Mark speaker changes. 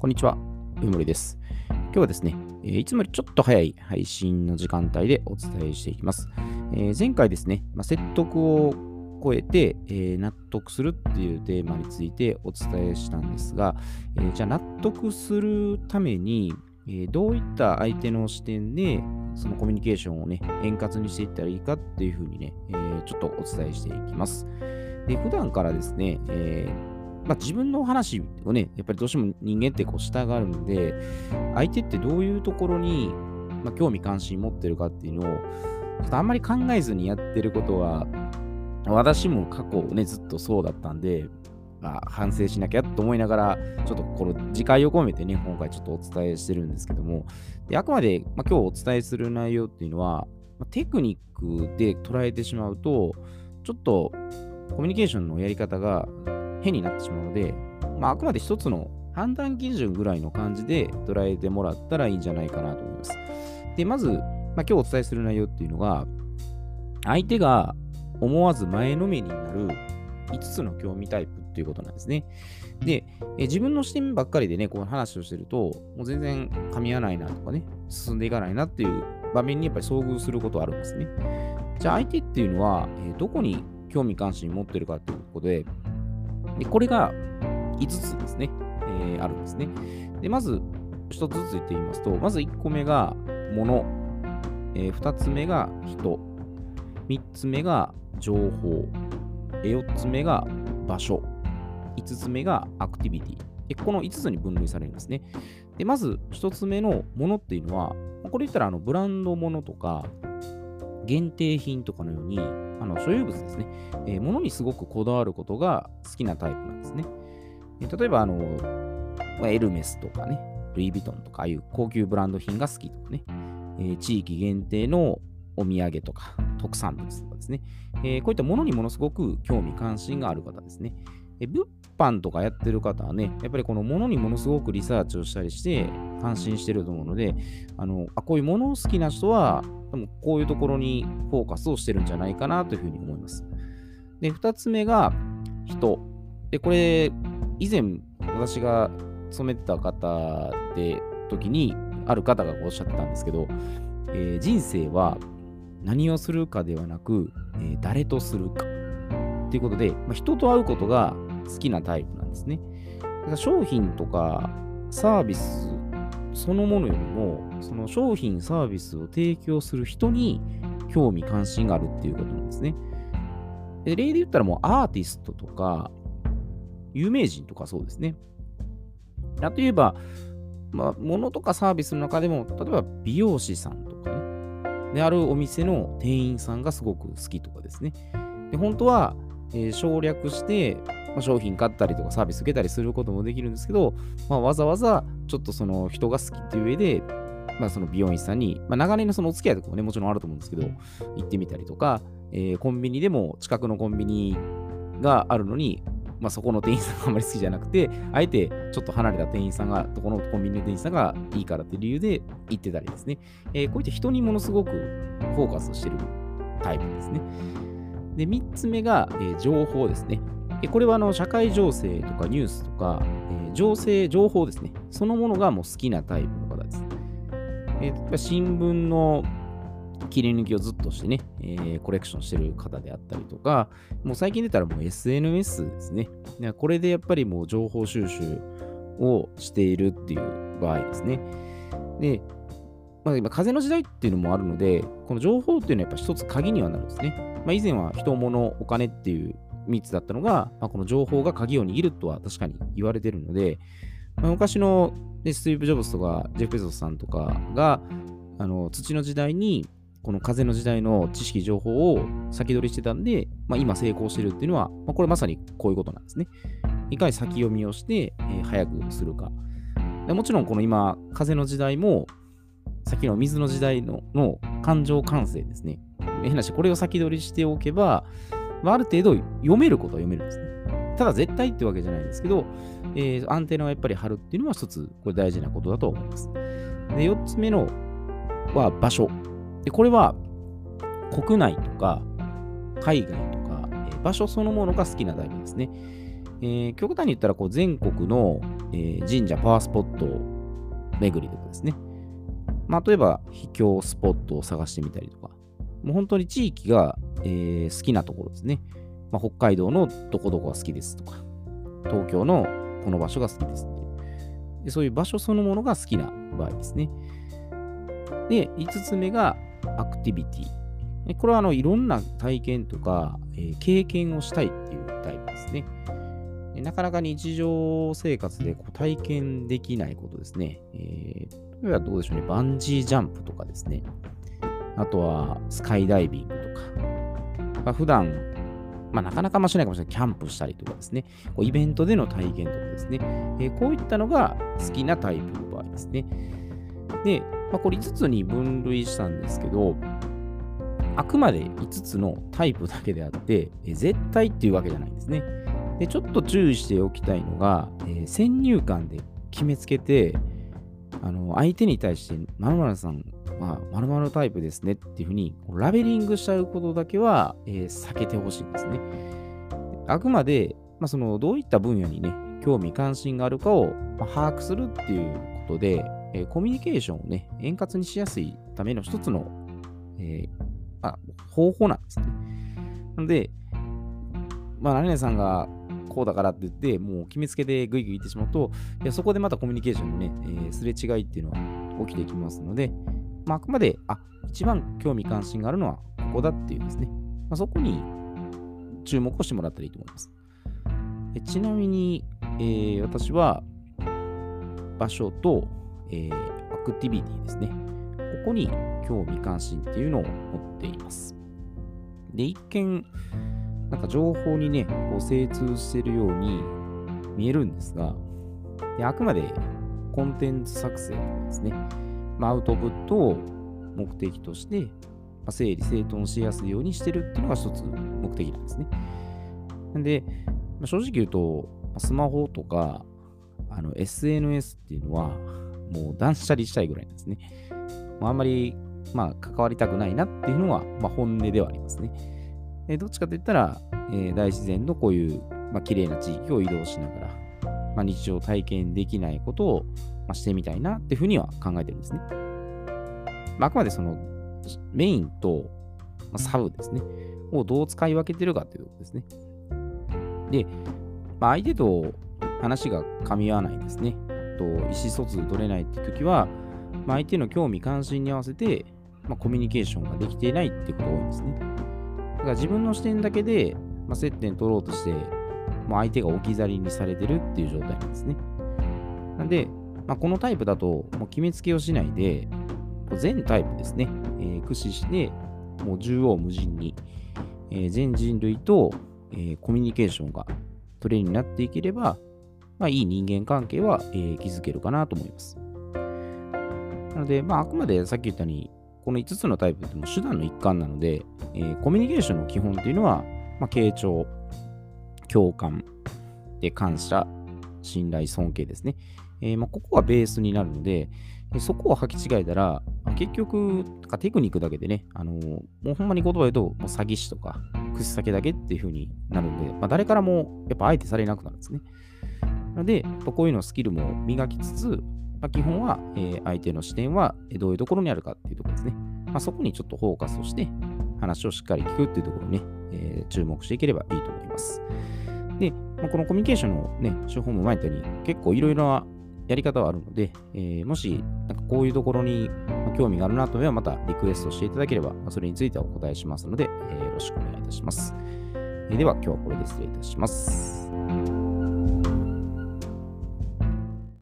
Speaker 1: こんにちは、上森です。今日はですね、えいつもよりちょっと早い配信の時間帯でお伝えしていきます。えー前回ですね、まあ、説得を超えて、えー納得するっていうテーマについてお伝えしたんですが、えーじゃあ納得するために、えどういった相手の視点でそのコミュニケーションをね、円滑にしていったらいいかっていうふうにね、えちょっとお伝えしていきます。で、普段からですね、えーまあ、自分の話をね、やっぱりどうしても人間ってこう従うんで、相手ってどういうところに、まあ、興味関心持ってるかっていうのを、ちょっとあんまり考えずにやってることは、私も過去ね、ずっとそうだったんで、まあ、反省しなきゃと思いながら、ちょっとこの自戒を込めてね、今回ちょっとお伝えしてるんですけども、であくまで、まあ、今日お伝えする内容っていうのは、まあテクニックで捉えてしまうと、ちょっとコミュニケーションのやり方が変になってしまうので、まあ、あくまで一つの判断基準ぐらいの感じで捉えてもらったらいいんじゃないかなと思います。で、まず、まあ、今日お伝えする内容っていうのが、相手が思わず前のめりになる5つの興味タイプっていうことなんですね。で、え自分の視点ばっかりでね、こう話をしてると、もう全然噛み合わないなとかね、進んでいかないなっていう場面にやっぱり遭遇することあるんですね。じゃあ相手っていうのは、えどこに興味関心持ってるかっていうことで、でこれが5つですね、えーあるんですね。で、まず1つずつ言ってみますと、まず1個目が物、え2つ目が人、3つ目が情報、え4つ目が場所、5つ目がアクティビティ。でこの5つに分類されるんですね。で、まず1つ目のものっていうのは、これ言ったらあのブランドものとか、限定品とかのように、あの所有物ですね、えー物にすごくこだわることが好きなタイプなんですね。えー例えば、あの、エルメスとかね、ルイ・ヴィトンとか、ああいう高級ブランド品が好きとかね、えー地域限定のお土産とか、特産物とかですね、えこういったものにものすごく興味関心がある方ですね。え物販とかやってる方はね、やっぱりこのものにものすごくリサーチをしたりして、関心してると思うので、あのあこういうものを好きな人は、多分こういうところにフォーカスをしてるんじゃないかなというふうに思います。で、2つ目が人。で、これ、以前私が勤めてた方で時に、ある方がおっしゃってたんですけど、えー人生は何をするかではなく、えー誰とするか。ということで、まあ、人と会うことが好きなタイプなんですね。だから商品とかサービスそのものよりも、その商品、サービスを提供する人に興味関心があるっていうことなんですね。で例で言ったらもうアーティストとか、有名人とかそうですね。例えば、まあ、物とかサービスの中でも、例えば美容師さんとかね、であるお店の店員さんがすごく好きとかですね。で本当は、えー省略して、まあ、商品買ったりとかサービス受けたりすることもできるんですけど、まあ、わざわざちょっとその人が好きっていう上で、まあ、その美容院さんに、まあ、長年のそのお付き合いとかもね、もちろんあると思うんですけど、行ってみたりとか、えーコンビニでも近くのコンビニがあるのに、まあ、そこの店員さんがあまり好きじゃなくて、あえてちょっと離れた店員さんが、どこのコンビニの店員さんがいいからっていう理由で行ってたりですね、えーこういった人にものすごくフォーカスしてるタイプですね。で、3つ目が、えー情報ですね。これはあの社会情勢とかニュースとか、えー情勢、情報ですね。そのものがもう好きなタイプの方です。えー新聞の切り抜きをずっとしてね、えーコレクションしてる方であったりとか、もう最近出たらもう SNS ですね。これでやっぱりもう情報収集をしているっていう場合ですね。で、まあ、今、風の時代っていうのもあるので、この情報っていうのはやっぱ一つ鍵にはなるんですね。まあ、以前は人、物、お金っていう3つだったのが、まあ、この情報が鍵を握るとは確かに言われてるので、まあ、昔の、スティーブ・ジョブズとかジェフ・ベゾスさんとかがあの土の時代にこの風の時代の知識、情報を先取りしてたんで、まあ、今成功してるっていうのは、まあ、これまさにこういうことなんですね。いかに先読みをして、えー早くするか。もちろんこの今、風の時代も、先の水の時代のの感情感性ですね。変なし、これを先取りしておけば、まあ、ある程度読めることは読めるんですね。ただ絶対ってわけじゃないんですけど、えーアンテナをやっぱり張るっていうのは一つ、これ大事なことだと思います。で、4つ目のは場所。で、これは国内とか海外とか、えー場所そのものが好きなタイプですね。えー極端に言ったらこう全国のえー、神社パワースポットを巡りとかですね。まあ、例えば、秘境スポットを探してみたりとか、もう本当に地域が、えー、好きなところですね。まあ、北海道のどこどこが好きですとか、東京のこの場所が好きですで。そういう場所そのものが好きな場合ですね。で、5つ目がアクティビティ。これはあのいろんな体験とか、えー、経験をしたいっていうタイプですね。なかなか日常生活でこう体験できないことですね。えー、例えばどうでしょうね、バンジージャンプとかですね。あとはスカイダイビングとか。まあ、普段、まあ、なかなかましないかもしれないキャンプしたりとかですね。こうイベントでの体験とかですね。えー、こういったのが好きなタイプの場合ですね。で、まあ、これ5つに分類したんですけど、あくまで5つのタイプだけであって、え絶対っていうわけじゃないんですね。で、ちょっと注意しておきたいのが、えー、先入観で決めつけて、あの、相手に対して、まるさんはまるタイプですねっていうふうに、ラベリングしちゃうことだけは、えー、避けてほしいんですね。あくまで、まあ、その、どういった分野にね、興味関心があるかを、まあ、把握するっていうことで、えー、コミュニケーションをね、円滑にしやすいための一つの、えー、あ方法なんですね。なので、まあ、何々さんがこうだからって言って、もう決めつけてグイグイ言ってしまうと、いやそこでまたコミュニケーションのね、えー、すれ違いっていうのは起きてきますので、まあ、くまで、あ、一番興味関心があるのはここだっていうですね、まあ、そこに注目をしてもらったらいいと思います。えちなみに、えー、私は場所と、えー、アクティビティですね。ここに興味関心っていうのを持っています。で、一見、なんか情報にね、こう精通してるように見えるんですが、であくまでコンテンツ作成とかですね、まあ、アウトプットを目的として、まあ、整理整頓しやすいようにしてるっていうのが一つ目的なんですね。で、まあ、正直言うと、スマホとかあの SNS っていうのは、もう断捨離したいぐらいなんですね。あんまり、まあ、関わりたくないなっていうのは、まあ、本音ではありますね。どっちかといったら、えー、大自然のこういう、まあ、綺麗な地域を移動しながら、まあ、日常体験できないことを、まあ、してみたいなっていうふうには考えてるんですね。まあ、くまでそのメインと、ま、サブですね、をどう使い分けてるかということですね。で、まあ、相手と話が噛み合わないですね。と意思疎通取れないって時は、まあ、相手の興味関心に合わせて、まあ、コミュニケーションができていないってことが多いんですね。だから自分の視点だけで、まあ、接点取ろうとして、もう相手が置き去りにされてるっていう状態なんですね。なんで、まあ、このタイプだと、もう決めつけをしないで、全タイプですね、えー、駆使して、もう縦横無尽に、えー、全人類と、えー、コミュニケーションが取れるようになっていければ、まあ、いい人間関係は、えー、築けるかなと思います。なので、まあ、あくまでさっき言ったように、この5つのタイプっても手段の一環なので、えー、コミュニケーションの基本っていうのは、まあ、傾聴、共感、で感謝、信頼、尊敬ですね。えー、まあ、ここがベースになるので、そこを履き違えたら、結局、テクニックだけでね、あのー、もうほんまに言葉言うと、もう詐欺師とか、口先だけっていう風になるんで、まあ、誰からもやっぱ相手されなくなるんですね。なので、こういうのスキルも磨きつつ、まあ、基本は、えー、相手の視点はどういうところにあるかっていうところですね。まあ、そこにちょっとフォーカスをして、話をしっかり聞くっていうところにね、えー、注目していければいいと思います。で、まあ、このコミュニケーションのね、手法も前言ったように、結構いろいろなやり方はあるので、えー、もし、なんかこういうところに興味があるなとは、またリクエストしていただければ、それについてはお答えしますので、えー、よろしくお願いいたします。えー、では、今日はこれで失礼いたします。